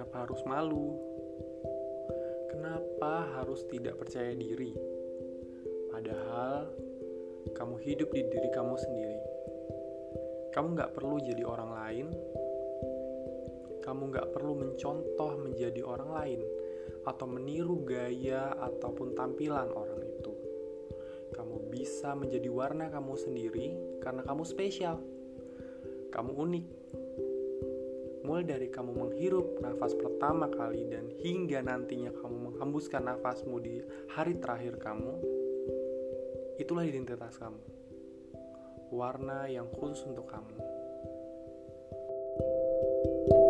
harus malu? Kenapa harus tidak percaya diri? Padahal kamu hidup di diri kamu sendiri. Kamu nggak perlu jadi orang lain. Kamu nggak perlu mencontoh menjadi orang lain atau meniru gaya ataupun tampilan orang itu. Kamu bisa menjadi warna kamu sendiri karena kamu spesial. Kamu unik mulai dari kamu menghirup nafas pertama kali dan hingga nantinya kamu menghembuskan nafasmu di hari terakhir kamu, itulah identitas kamu. Warna yang khusus untuk kamu. thank you